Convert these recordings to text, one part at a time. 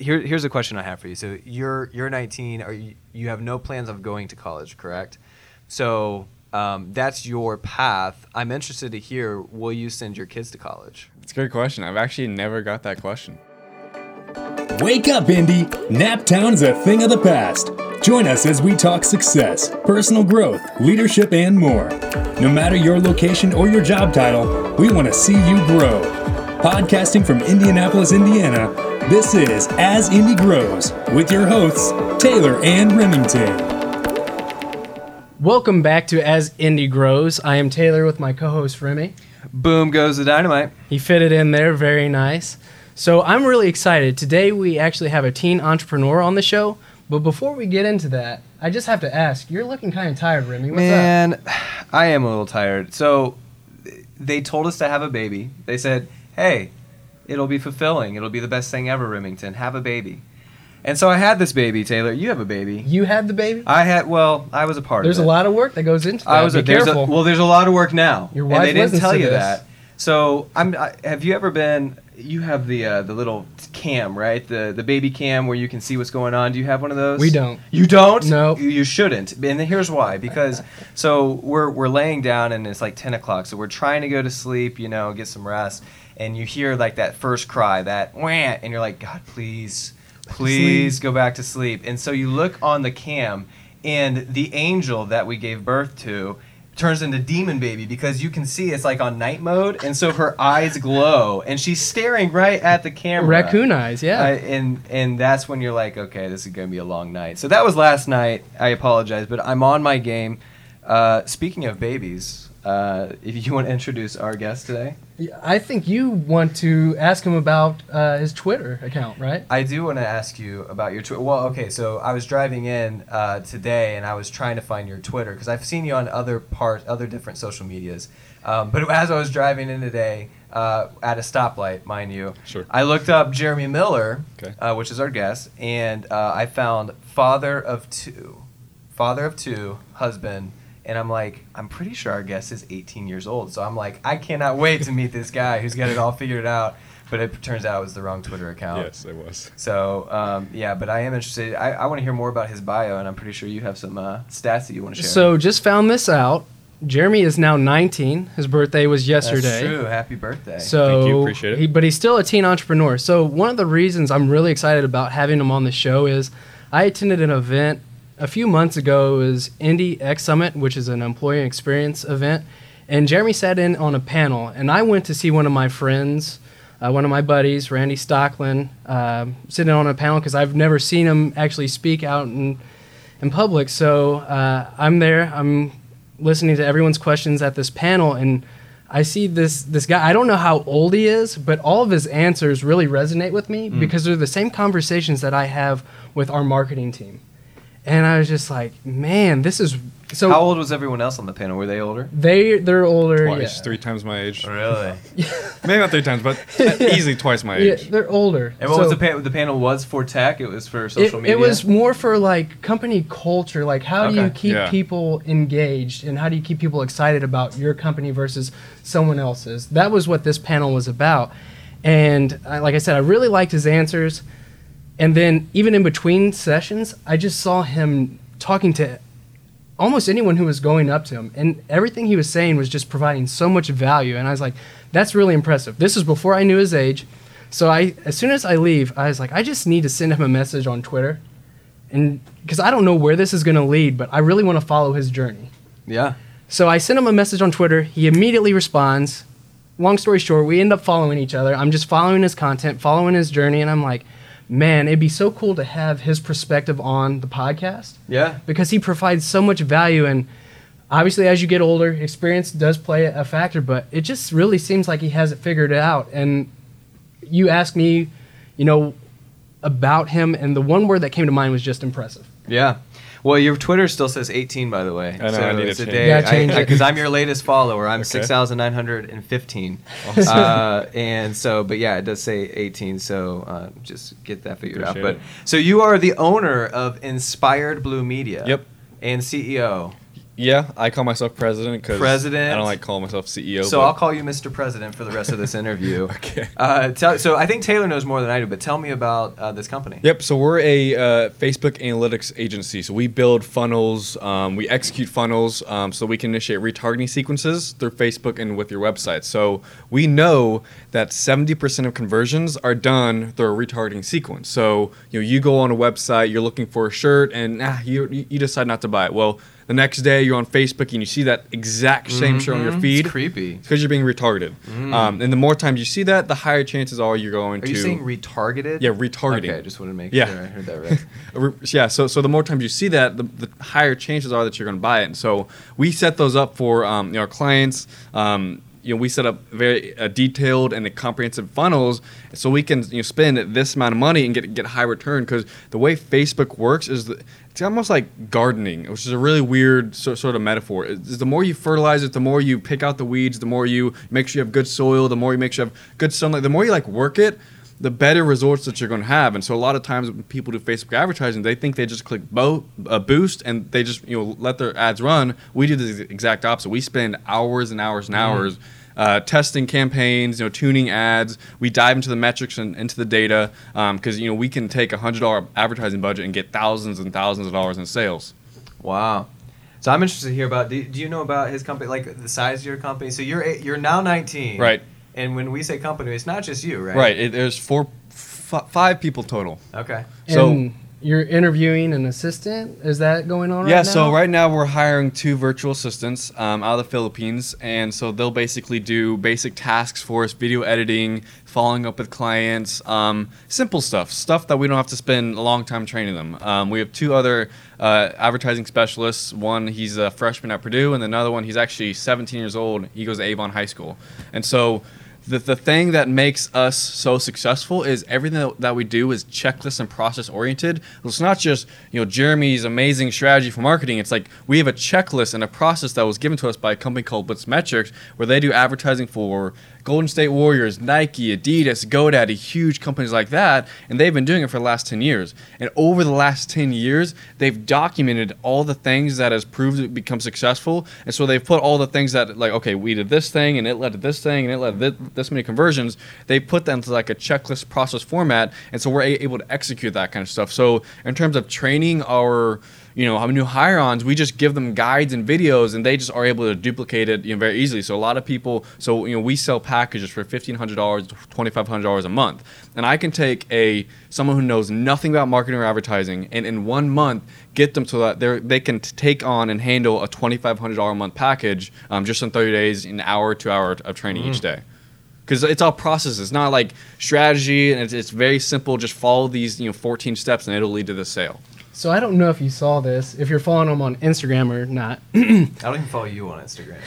here, here's a question I have for you. So you're you're 19. Are you, you have no plans of going to college, correct? So um, that's your path. I'm interested to hear. Will you send your kids to college? It's a good question. I've actually never got that question. Wake up, Indy! Naptown's a thing of the past. Join us as we talk success, personal growth, leadership, and more. No matter your location or your job title, we want to see you grow. Podcasting from Indianapolis, Indiana, this is As Indy Grows with your hosts, Taylor and Remington. Welcome back to As Indy Grows. I am Taylor with my co-host Remy. Boom goes the dynamite. He fitted in there very nice. So I'm really excited. Today we actually have a teen entrepreneur on the show. But before we get into that, I just have to ask. You're looking kind of tired, Remy. What's up? Man, I am a little tired. So they told us to have a baby. They said, "Hey, it'll be fulfilling. It'll be the best thing ever, Remington. Have a baby." And so I had this baby, Taylor. You have a baby. You had the baby. I had. Well, I was a part There's of a lot of work that goes into that. I was Be a, there's careful. A, well, there's a lot of work now. Your and wife they didn't tell you this. that. So I'm. I, have you ever been? You have the uh, the little cam, right? The the baby cam where you can see what's going on. Do you have one of those? We don't. You don't? No. You, you shouldn't. And here's why. Because so we're we're laying down and it's like 10 o'clock. So we're trying to go to sleep. You know, get some rest. And you hear like that first cry, that wah, and you're like, God, please, please go back to sleep. And so you look on the cam, and the angel that we gave birth to turns into demon baby because you can see it's like on night mode and so her eyes glow and she's staring right at the camera Raccoon eyes, yeah. uh, and and that's when you're like, okay, this is gonna be a long night. So that was last night. I apologize, but I'm on my game. Uh, speaking of babies, uh, if you want to introduce our guest today, I think you want to ask him about uh, his Twitter account, right? I do want to ask you about your Twitter. Well, okay, so I was driving in uh, today and I was trying to find your Twitter because I've seen you on other part, other different social medias. Um, but as I was driving in today, uh, at a stoplight, mind you, Sure. I looked up Jeremy Miller, Okay. uh, which is our guest, and uh, I found father of two, father of two, husband. And I'm like, I'm pretty sure our guest is 18 years old. So I'm like, I cannot wait to meet this guy who's got it all figured out. But it turns out it was the wrong Twitter account. Yes, it was. So um, yeah, but I am interested. I, I want to hear more about his bio, and I'm pretty sure you have some uh, stats that you want to share. So just found this out. Jeremy is now 19. His birthday was That's yesterday. true. Happy birthday. So, Thank you, appreciate it. He, but he's still a teen entrepreneur. So one of the reasons I'm really excited about having him on the show is I attended an event a few months ago. It was Indie X Summit, which is an employee experience event, and Jeremy sat in on a panel, and I went to see one of my friends. Uh, one of my buddies, Randy Stockland, uh, sitting on a panel because I've never seen him actually speak out in, in public. So uh, I'm there. I'm listening to everyone's questions at this panel, and I see this this guy. I don't know how old he is, but all of his answers really resonate with me because they're the same conversations that I have with our marketing team. And I was just like, man, this is so. How old was everyone else on the panel? Were they older? They they're older. Twice, yeah. three times my age. Really? Maybe not three times, but easily twice my age. Yeah, age. they're older. And what So was the panel? The panel was for tech. It was for it, social media. it was more for like company culture. Like, how do you keep Yeah. people engaged and how do you keep people excited about your company versus someone else's? That was what this panel was about. And I, like I said, I really liked his answers. And then even in between sessions, I just saw him talking to almost anyone who was going up to him and everything he was saying was just providing so much value and i was like that's really impressive this is before i knew his age so i as soon as i leave i was like i just need to send him a message on twitter and because i don't know where this is going to lead but i really want to follow his journey Yeah. so I sent him a message on Twitter. He immediately responds. Long story short, we end up following each other. I'm just following his content, following his journey, and I'm like, man, it'd be so cool to have his perspective on the podcast Yeah. because he provides so much value. And obviously, as you get older, experience does play a factor, but it just really seems like he has it figured out. And you asked me, you know, about him, and the one word that came to mind was just impressive. Yeah. Well, your Twitter still says 18, by the way. I know, so I need to it's a change day. Yeah, change it. Because I'm your latest follower. I'm Okay. 6,915. Uh, and so, but yeah, it does say 18. So uh, just get that figured out. Appreciate But it. so you are the owner of Inspired Blue Media. Yep. And CEO. Yeah, I call myself president because President. I don't like calling myself CEO. So but- I'll call you Mr. President for the rest of this interview. Okay. Uh, tell, so I think Taylor knows more than I do, but tell me about uh, this company. Yep. So we're a uh, Facebook analytics agency. So we build funnels, um, we execute funnels, um, so we can initiate retargeting sequences through Facebook and with your website. So we know that 70% of conversions are done through a retargeting sequence. So you know, you go on a website, you're looking for a shirt, and ah, you you decide not to buy it. Well, the next day you're on Facebook and you see that exact same show on your Mhm. feed. It's creepy. because you're being retargeted. Um, and the more times you see that, the higher chances are you're going Are to. you saying retargeted? Yeah, retargeting. Okay, I just wanted to make Yeah. sure I heard that right. Yeah, so so the more times you see that, the, the higher chances are that you're going to buy it. And so we set those up for um, you know, our clients. Um, you know, we set up very uh, detailed and comprehensive funnels, so we can you know spend this amount of money and get get high return. Because the way Facebook works is it's almost like gardening, which is a really weird so, sort of metaphor. It's the more you fertilize it, the more you pick out the weeds, the more you make sure you have good soil, the more you make sure you have good sunlight, the more you like work it, the better results that you're going to have. And so a lot of times when people do Facebook advertising, they think they just click bo- uh, boost and they just you know let their ads run. We do the exact opposite. We spend hours and hours and hours. Uh, testing campaigns, you know, tuning ads. We dive into the metrics and into the data because you know we can take a hundred dollar advertising budget and get thousands and thousands of dollars in sales. Wow. So I'm interested to hear about. Do, do you know about his company, like the size of your company? So you're eight- you're now 19, Right. And when we say company, it's not just you, right? Right. It, there's four, f- five people total. Okay. So- and you're interviewing an assistant. Is that going on right yeah, now? so right now we're hiring two virtual assistants um, out of the Philippines, and so they'll basically do basic tasks for us: video editing, following up with clients, um, simple stuff, stuff that we don't have to spend a long time training them. Um, we have two other uh, advertising specialists. One, he's a freshman at Purdue, and another one, he's actually 17 years old. He goes to Avon High School, and so the, the thing that makes us so successful is everything that, we do is checklist and process oriented. It's not just you know Jeremy's amazing strategy for marketing. It's like we have a checklist and a process that was given to us by a company called Blitz Metrics, where they do advertising for Golden State Warriors, Nike, Adidas, GoDaddy, huge companies like that, and they've been doing it for the last 10 years. And over the last 10 years, they've documented all the things that has proved to become successful. And so they've put all the things that, like, okay, we did this thing, and it led to this thing, and it led to this, this many conversions. They put them to like a checklist process format, and so we're a- able to execute that kind of stuff. So in terms of training our you know, new hire-ons, we just give them guides and videos, and they just are able to duplicate it you know, very easily. So a lot of people, so you know, we sell packages for fifteen hundred dollars, twenty five hundred dollars a month, and I can take a someone who knows nothing about marketing or advertising, and in one month get them so that they they can take on and handle a twenty five hundred dollar a month package um, just in thirty days, an hour, two hour of training each day because it's all process. It's not like strategy, and it's, it's very simple. Just follow these, you know, 14 steps, and it'll lead to the sale. So I don't know if you saw this, if you're following them on Instagram or not. I don't even follow you on Instagram.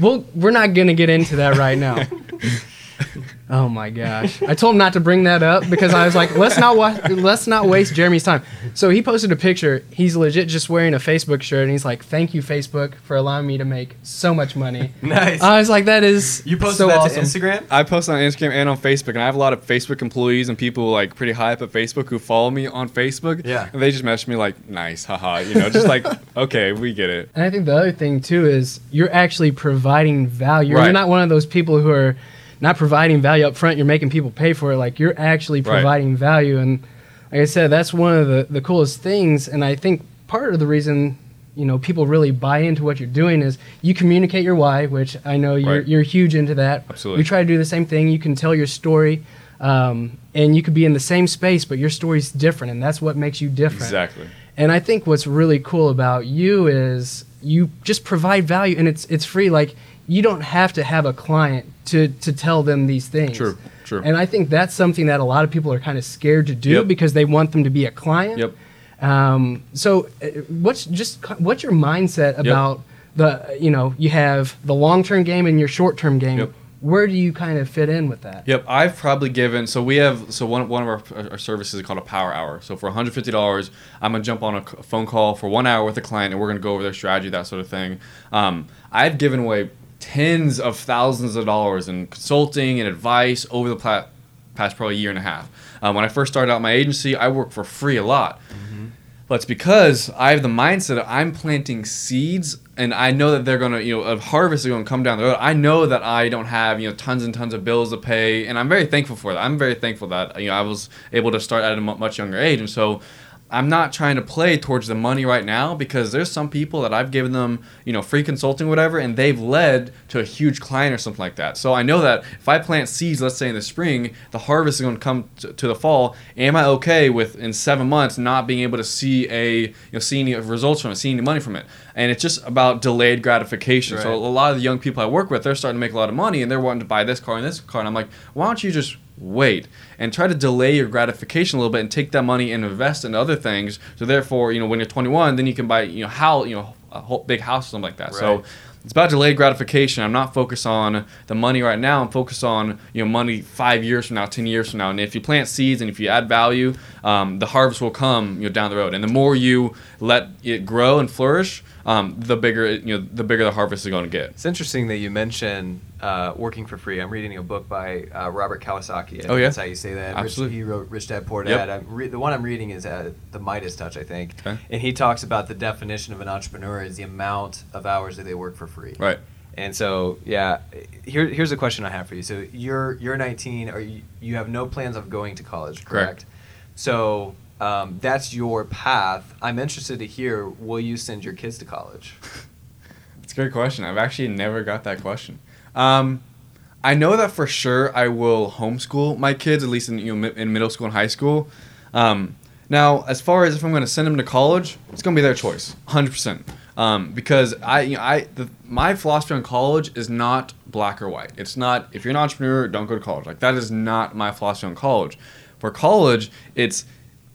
well, we're not gonna get into that right now. oh my gosh! I told him not to bring that up because I was like, let's not wa- let's not waste Jeremy's time. So he posted a picture. He's legit just wearing a Facebook shirt, and he's like, "Thank you, Facebook, for allowing me to make so much money." Nice. I was like, "That is you posted so that awesome. to Instagram? I post on Instagram and on Facebook, and I have a lot of Facebook employees and people like pretty high up at Facebook who follow me on Facebook. Yeah. And they just message me like, "Nice, haha," you know, just like, okay, we get it. And I think the other thing too is you're actually providing value. Right. You're not one of those people who are not providing value up front. You're making people pay for it. Like you're actually Right. providing value. And like I said, that's one of the, the coolest things. And I think part of the reason you know people really buy into what you're doing is you communicate your why, which I know you're Right. you're huge into that. Absolutely. We try to do the same thing. You can tell your story. Um, and you could be in the same space, but your story's different, and that's what makes you different. Exactly. And I think what's really cool about you is you just provide value and it's it's free. Like you don't have to have a client to to tell them these things. True, true. And I think that's something that a lot of people are kind of scared to do Yep. because they want them to be a client. Yep. Um, so uh, what's just what's your mindset about the you know you have the long term game and your short term game. Yep. Where do you kind of fit in with that? Yep, I've probably given. So we have. So one one of our, our services is called a power hour. So for one hundred fifty dollars, I'm gonna jump on a phone call for one hour with a client, and we're gonna go over their strategy, that sort of thing. Um, I've given away tens of thousands of dollars in consulting and advice over the pla- past probably year and a half. Um, when I first started out my agency, I worked for free a lot. But it's because I have the mindset of I'm planting seeds and I know that they're gonna, you know, a harvest is gonna come down the road. I know that I don't have, you know, tons and tons of bills to pay, and I'm very thankful for that. I'm very thankful that you know I was able to start at a much younger age, and so I'm not trying to play towards the money right now because there's some people that I've given them, you know, free consulting, whatever, and they've led to a huge client or something like that. So I know that if I plant seeds, let's say in the spring, the harvest is going to come to, to the fall. Am I okay with in seven months not being able to see a, you know, see any results from it, see any money from it? And it's just about delayed gratification. So a lot of the young people I work with, they're starting to make a lot of money and they're wanting to buy this car and this car, and I'm like, why don't you just wait and try to delay your gratification a little bit and take that money and invest in other things. So therefore, you know, when you're 21, then you can buy, you know, how, you know, a whole big house or something like that. So it's about delayed gratification. I'm not focused on the money right now. I'm focused on you know money five years from now, ten years from now. And if you plant seeds and if you add value, um, the harvest will come you know down the road. And the more you let it grow and flourish, um, the bigger you know the bigger the harvest is going to get. It's interesting that you mention uh, working for free. I'm reading a book by uh, Robert Kawasaki. Oh, yeah? that's how you say that. Rich- Absolutely. he wrote Rich Dad Poor Yep. Dad. I'm re- the one I'm reading is uh, the Midas Touch, I think. Okay. And he talks about the definition of an entrepreneur is the amount of hours that they work for free. Right. And so, yeah, here, here's a question I have for you. So you're you're 19, or you, you have no plans of going to college, correct? Correct. So um, that's your path. I'm interested to hear. Will you send your kids to college? It's a great question. I've actually never got that question. Um, I know that for sure I will homeschool my kids, at least in you know in middle school and high school. Um, now, as far as if I'm going to send them to college, it's going to be their choice, 100%. Um, because I, you know, I, the, my philosophy on college is not black or white. It's not if you're an entrepreneur, don't go to college. Like that is not my philosophy on college. For college, it's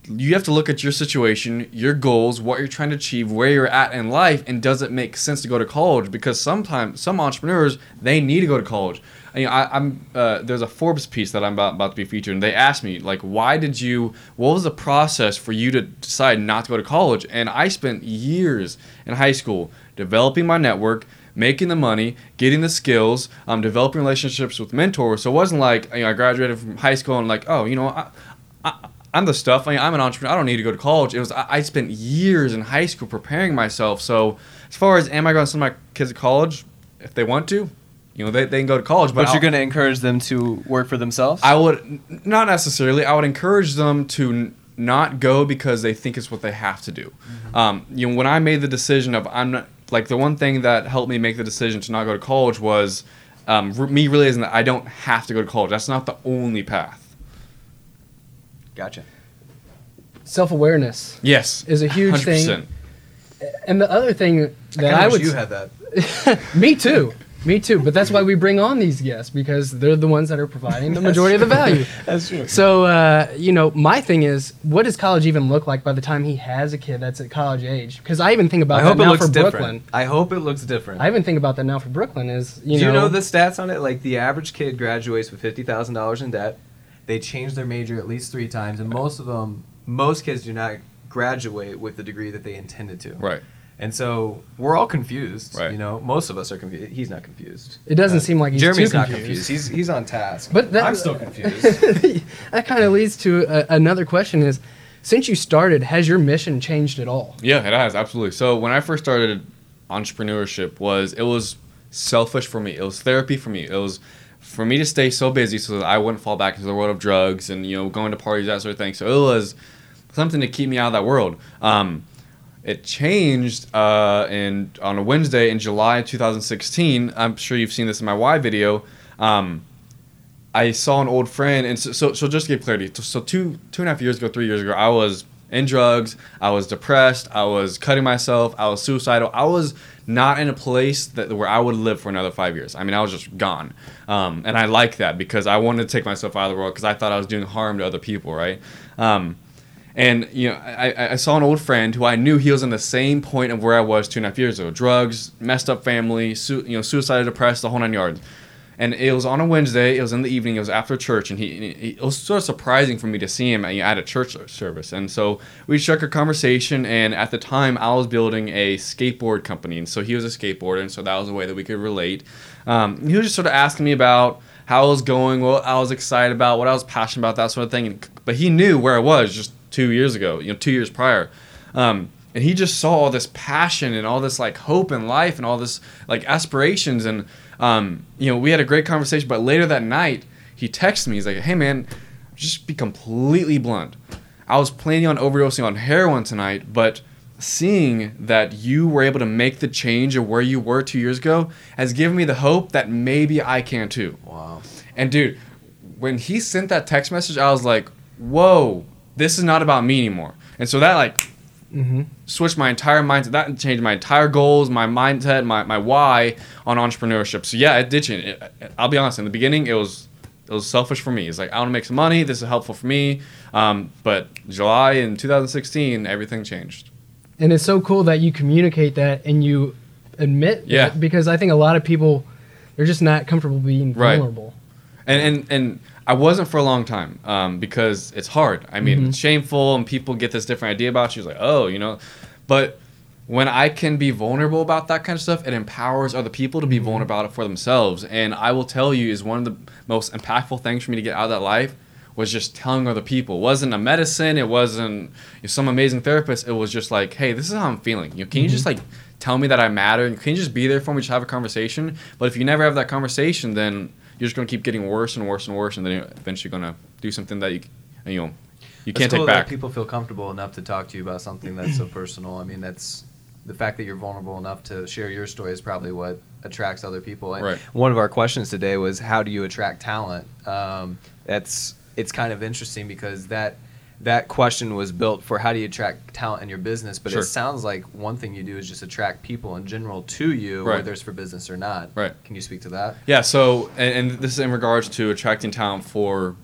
you have to look at your situation, your goals, what you're trying to achieve, where you're at in life, and does it make sense to go to college? Because sometimes some entrepreneurs they need to go to college. I, mean, I, I'm uh, there's a Forbes piece that I'm about, about to be featured, and they asked me like, why did you? What was the process for you to decide not to go to college? And I spent years in high school developing my network. Making the money, getting the skills, um, developing relationships with mentors. So it wasn't like you know, I graduated from high school and like, oh, you know, I, I'm the stuff. I mean, I'm an entrepreneur. I don't need to go to college. It was I, I spent years in high school preparing myself. So as far as am I going to send my kids to college? If they want to, you know, they, they can go to college. But, But, you're going to encourage them to work for themselves? I would not necessarily. I would encourage them to n- not go because they think it's what they have to do. Mm-hmm. Um, you know, when I made the decision of I'm not like the one thing that helped me make the decision to not go to college was um, re- me realizing that I don't have to go to college. That's not the only path. Gotcha. Self awareness Yes, is a huge thing. 100%. And the other thing that I, I, wish would you had that. me too. Me too. But that's why we bring on these guests because they're the ones that are providing the majority of the value. That's true. So, uh, you know, my thing is, what does college even look like by the time he has a kid that's at college age? Because I even think about I that hope it now looks for different. Brooklyn. I hope it looks different. I even think about that now for Brooklyn. Is you Do know, you know the stats on it? Like the average kid graduates with fifty thousand dollars in debt. They change their major at least three times, and most of them, most kids do not graduate with the degree that they intended to. Right. And so we're all confused. Right. You know, most of us are confused. He's not confused. It doesn't uh, seem like he's Jeremy's too not confused. confused. He's he's on task. But that- I'm still confused. that kind of leads to a, another question: Is since you started, has your mission changed at all? Yeah, it has absolutely. So when I first started entrepreneurship, was it was selfish for me. It was therapy for me. It was for me to stay so busy so that I wouldn't fall back into the world of drugs and you know going to parties that sort of thing. So it was something to keep me out of that world. Um, it changed uh, in on a Wednesday in July 2016. I'm sure you've seen this in my Y video. Um, I saw an old friend, and so, so, so just to give clarity, so two two and a half years ago, three years ago, I was in drugs, I was depressed, I was cutting myself, I was suicidal, I was not in a place that where I would live for another five years. I mean, I was just gone, um, and I like that because I wanted to take myself out of the world because I thought I was doing harm to other people, right? Um, and you know, I, I saw an old friend who I knew he was in the same point of where I was two and a half years ago: drugs, messed up family, su- you know, suicidal, depressed, the whole nine yards. And it was on a Wednesday. It was in the evening. It was after church, and he, he it was sort of surprising for me to see him at, at a church service. And so we struck a conversation. And at the time, I was building a skateboard company, and so he was a skateboarder, and so that was a way that we could relate. Um, he was just sort of asking me about how I was going, what I was excited about, what I was passionate about, that sort of thing. And, but he knew where I was just two years ago, you know, two years prior. Um, and he just saw all this passion and all this like hope in life and all this like aspirations and um, you know we had a great conversation but later that night he texted me he's like hey man just be completely blunt i was planning on overdosing on heroin tonight but seeing that you were able to make the change of where you were two years ago has given me the hope that maybe i can too Wow. and dude, when he sent that text message, I was like, "Whoa, this is not about me anymore." And so that like Mm-hmm. switched my entire mindset. That changed my entire goals, my mindset, my, my why on entrepreneurship. So yeah, it did change. It, I'll be honest. In the beginning, it was it was selfish for me. It's like I want to make some money. This is helpful for me. Um, but July in 2016, everything changed. And it's so cool that you communicate that and you admit Yeah. that because I think a lot of people they're just not comfortable being Right. vulnerable. and and and I wasn't for a long time um, because it's hard. I mean, it's shameful, and people get this different idea about you. It's like, oh, you know, but when I can be vulnerable about that kind of stuff, it empowers other people to be mm-hmm. vulnerable about it for themselves. And I will tell you, is one of the most impactful things for me to get out of that life was just telling other people. It wasn't a medicine. It wasn't you know, some amazing therapist. It was just like, hey, this is how I'm feeling. You know, can you just mm-hmm. like tell me that I matter? And can you just be there for me? Just have a conversation. But if you never have that conversation, then you're just gonna keep getting worse and worse and worse, and then you're eventually gonna do something that you you know you can't cool take that back. people feel comfortable enough to talk to you about something that's so personal. I mean, that's the fact that you're vulnerable enough to share your story is probably what attracts other people. And Right. One of our questions today was how do you attract talent? Um, that's it's kind of interesting because that that question was built for how do you attract talent in your business, but Sure. it sounds like one thing you do is just attract people in general to you, Right. whether it's for business or not. Right. Can you speak to that? Yeah. So, and, and this is in regards to attracting talent for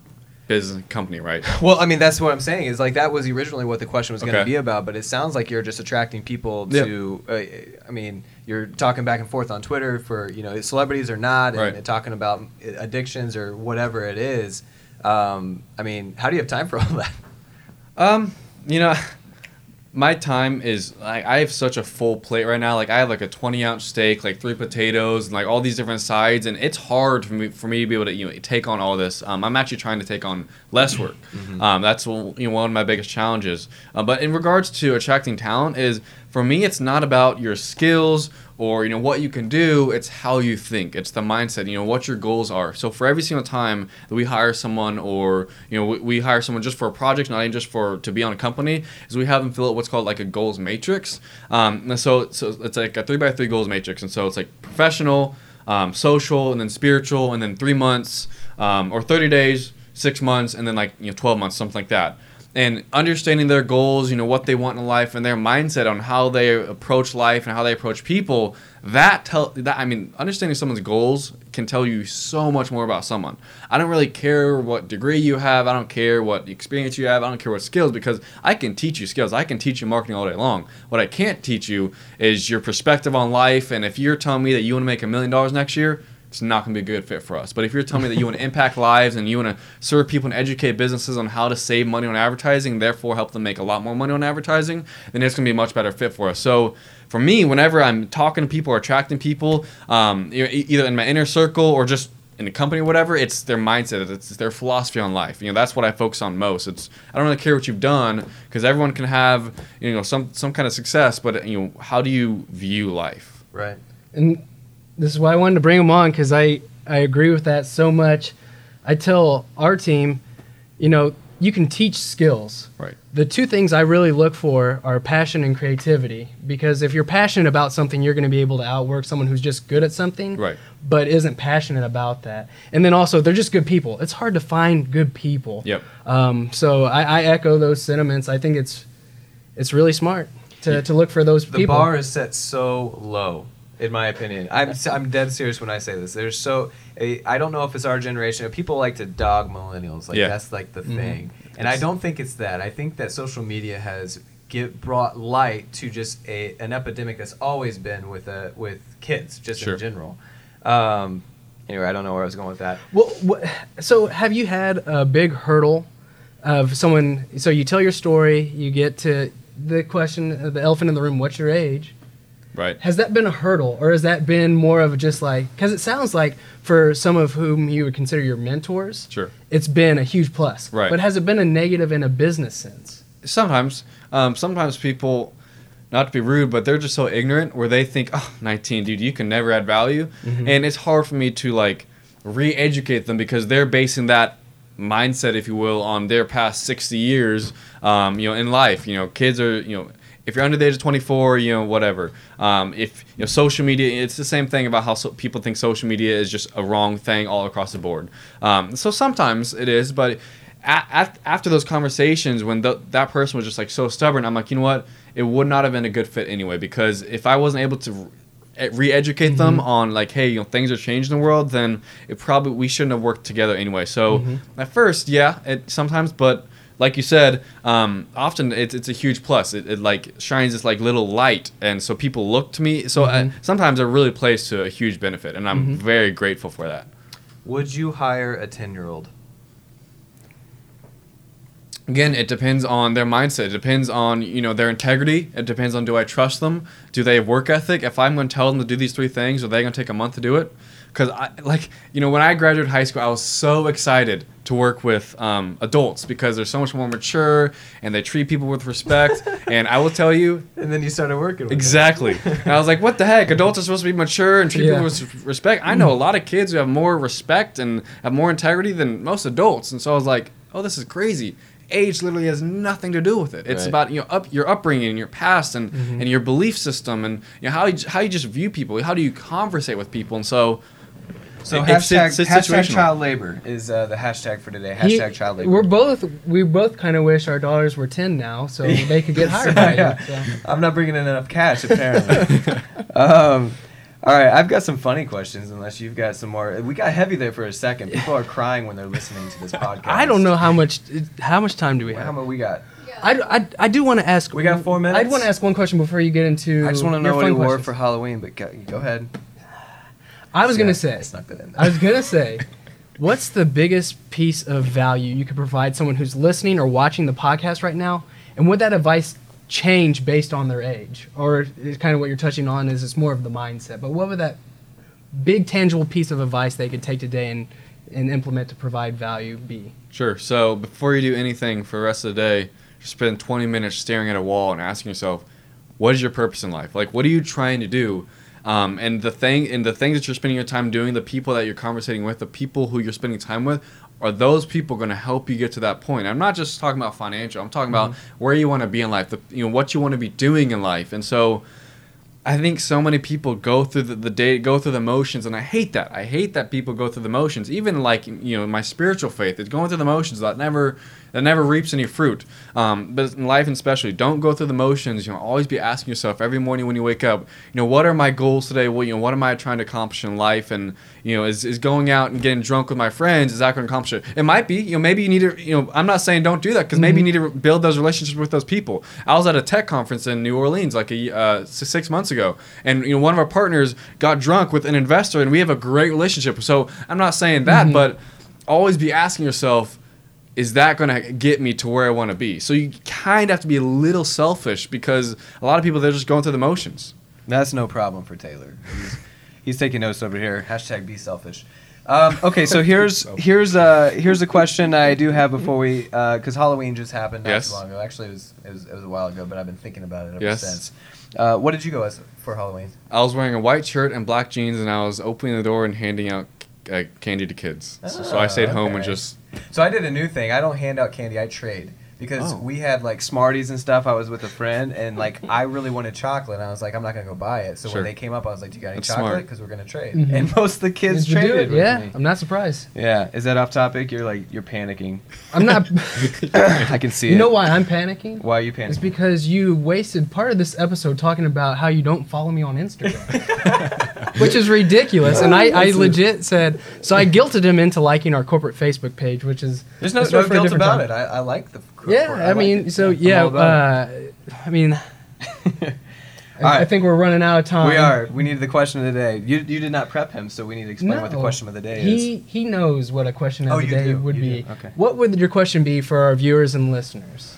business company, right? Well, I mean, that's what I'm saying. Is like that was originally what the question was going to be about, but it sounds like you're just attracting people Yeah. to. Uh, I mean, you're talking back and forth on Twitter for you know celebrities or not, and, Right. talking about addictions or whatever it is. Um, I mean, how do you have time for all that? Um, you know, my time is like I have such a full plate right now. Like I have like a 20 ounce steak, like three potatoes, and like all these different sides, and it's hard for me for me to be able to you know take on all this. Um, I'm actually trying to take on less work. Um, that's one- you know one of my biggest challenges. Uh, but in regards to attracting talent, is for me it's not about your skills or you know what you can do it's how you think. It's the mindset you know what your goals are. So for every single time that we hire someone or you know we, we hire someone just for a project not even just for to be on a company is we have them fill out what's called like a goals matrix. Um, and so so it's like a three by three goals matrix. And so it's like professional um, social and then spiritual and then three months um, or 30 days six months and then like you know 12 months something like that and understanding their goals, you know, what they want in life and their mindset on how they approach life and how they approach people, that tell that I mean, understanding someone's goals can tell you so much more about someone. I don't really care what degree you have, I don't care what experience you have, I don't care what skills because I can teach you skills. I can teach you marketing all day long. What I can't teach you is your perspective on life and if you're telling me that you want to make a million dollars next year, it's not going to be a good fit for us. But if you're telling me that you want to impact lives and you want to serve people and educate businesses on how to save money on advertising, therefore help them make a lot more money on advertising, then it's going to be a much better fit for us. So for me, whenever I'm talking to people or attracting people, um, e- either in my inner circle or just in a company or whatever, it's their mindset, it's their philosophy on life. You know, that's what I focus on most. It's I don't really care what you've done because everyone can have you know some some kind of success, but you know how do you view life? Right. and this is why I wanted to bring him on because I I agree with that so much. I tell our team, you know, you can teach skills. Right. The two things I really look for are passion and creativity because if you're passionate about something, you're going to be able to outwork someone who's just good at something, Right. but isn't passionate about that. And then also, they're just good people. It's hard to find good people. Yep. Um, so I, I echo those sentiments. I think it's it's really smart to, to look for those The people. The bar is set so low, in my opinion. I'm s- I'm dead serious when I say this. There's so I I don't know if it's our generation. People like to dog millennials. Like Yeah. that's like the thing. And I don't think it's that. I think that social media has give, brought light to just a an epidemic that's always been with uh, with kids, just Sure. in general. Um, anyway, I don't know where I was going with that. Well, what, so have you had a big hurdle of someone? So you tell your story, you get to the question, uh, the elephant in the room. What's your age? Right. Has that been a hurdle, or has that been more of just like? Because it sounds like for some of whom you would consider your mentors, Sure. it's been a huge plus. Right. But has it been a negative in a business sense? sometimes, um, sometimes people, not to be rude, but they're just so ignorant where they think, oh, 19, dude, you can never add value, Mm-hmm. and it's hard for me to like re-educate them because they're basing that mindset, if you will, on their past 60 years, um, you know, in life. You know, kids are, you know, if you're under the age of 24, you know, whatever. Um, if you know, social media, it's the same thing about how so people think social media is just a wrong thing all across the board. Um, so sometimes it is, but a- at, after those conversations, when the, that person was just like so stubborn, I'm like, you know what? It would not have been a good fit anyway because if I wasn't able to re- re-educate them on like hey you know things are changing in the world then it probably we shouldn't have worked together anyway so at first yeah it sometimes but like you said um, often it's, it's a huge plus. It, it like shines this like little light and so people look to me. So uh, sometimes it really plays to a huge benefit and i'm very grateful for that. Would you hire a ten year old? Again it depends on their mindset it depends on you know their integrity it depends on do i trust them do they have work ethic if i'm going to tell them to do these three things are they going to take a month to do it because i like you know when i graduated high school i was so excited to work with um, adults because they're so much more mature and they treat people with respect and i will tell you And then you started working. With them. Exactly. And I was like, what the heck? Adults are supposed to be mature and treat Yeah. people with respect. I know a lot of kids who have more respect and have more integrity than most adults. And so I was like, oh, this is crazy. Age literally has nothing to do with it. It's Right. about you know up your upbringing, and your past, and, and your belief system, and you know how you, how you just view people. How do you conversate with people? And so, So it- hashtag, it's- it's hashtag child labor is uh, the hashtag for today. He- Hashtag child labor. We're both we both kind of wish our daughters were ten now, so they could get hired. by you, Yeah. so. I'm not bringing in enough cash apparently. um, all right, I've got some funny questions. Unless you've got some more, we got heavy there for a second. People are crying when they're listening to this podcast. I don't know how much how much time do we have? How have. much we got? I, I, I do want to ask. We got four minutes? I want to ask one question before you get into. I just want to know what fun he wore questions. for Halloween. But go, go ahead. I was gonna say. I snuck that in. I was gonna say, what's the biggest piece of value you could provide someone who's listening or watching the podcast right now, and would that advice change based on their age, or is kind of what you're touching on is it's more of the mindset. But what would that big tangible piece of advice they could take today and and implement to provide value be? Sure. So before you do anything for the rest of the day, just spend 20 minutes staring at a wall and asking yourself, what is your purpose in life? Like, what are you trying to do? Um, and the thing, and the things that you're spending your time doing, the people that you're conversating with, the people who you're spending time with, are those people going to help you get to that point? I'm not just talking about financial. I'm talking about mm-hmm. where you want to be in life, the, you know, what you want to be doing in life. And so, I think so many people go through the, the day, go through the motions, and I hate that. I hate that people go through the motions. Even like you know, my spiritual faith, it's going through the motions that never that never reaps any fruit. Um, but in life, especially, don't go through the motions. You know, always be asking yourself every morning when you wake up. You know, what are my goals today? What you know, what am I trying to accomplish in life? And you know, is, is going out and getting drunk with my friends is that going to accomplish it? It might be. You know, maybe you need to. You know, I'm not saying don't do that because maybe you need to build those relationships with those people. I was at a tech conference in New Orleans like a uh, six months ago, and you know, one of our partners got drunk with an investor, and we have a great relationship. So I'm not saying that, but always be asking yourself is that going to get me to where I want to be? So you kind of have to be a little selfish because a lot of people they're just going through the motions. That's no problem for Taylor. He's, he's taking notes over here. Hashtag be selfish. Um, okay, so here's here's uh here's a question I do have before we because Halloween just happened not Yes. too long ago. Actually, it was, it was it was a while ago, but I've been thinking about it ever Yes. since. Uh, what did you go as for Halloween? I was wearing a white shirt and black jeans, and I was opening the door and handing out uh, candy to kids. So, so I Oh, stayed home and just So I did a new thing. I don't hand out candy. I trade because Oh. we had like Smarties and stuff. I was with a friend, and like I really wanted chocolate. And I was like, I'm not gonna go buy it. So Sure. when they came up, I was like, Do you got any That's chocolate? Because we're gonna trade. Mhm. And most of the kids Did traded it? with Yeah, me. I'm not surprised. Yeah. Is that off topic? You're like you're panicking. I'm not. I can see it. you it. know why I'm panicking? Why are you panicking? It's because you wasted part of this episode talking about how you don't follow me on Instagram, which is ridiculous. And I, I legit said so. I guilted him into liking our corporate Facebook page, which is There's no, Let's no go for a guilt about time. it. I, I like the. Yeah. I, like mean, it. so yeah. Uh, I mean. I, All I think we're running out of time. we are. We need the question of the day. You you did not prep him, so we need to explain what the question of the day he is. he knows what a question of Oh, the you day do, would you be. do, okay. What would your question be for our viewers and listeners?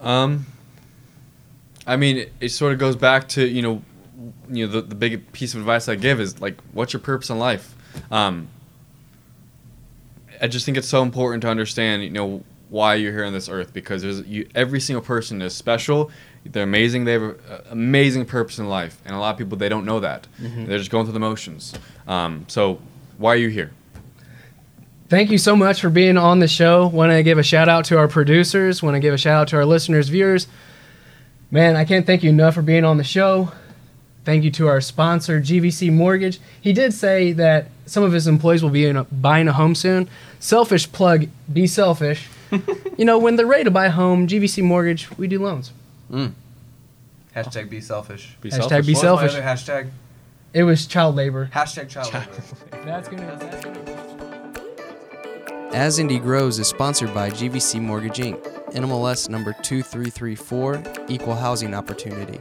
Um, I mean, it, it sort of goes back to you know, you know, the, the big piece of advice I give is like, what's your purpose in life? Um, I just think it's so important to understand, you know, why you're here on this earth because there's you, every single person is special. They're amazing. They have an amazing purpose in life, and a lot of people they don't know that. They're just going through the motions. Um, so, why are you here? Thank you so much for being on the show. Want to give a shout out to our producers. Want to give a shout out to our listeners, viewers. Man, I can't thank you enough for being on the show. Thank you to our sponsor, GVC Mortgage. He did say that some of his employees will be in a, buying a home soon. Selfish plug, be selfish. you know, when they're ready to buy a home, GVC Mortgage, we do loans. Mm. Hashtag be selfish. Be Hashtag be What was my selfish. other hashtag? It was child labor. Hashtag child labor. That's gonna. That's gonna As Indy Grows is sponsored by GVC Mortgage Inc., NMLS number 2334, Equal Housing Opportunity.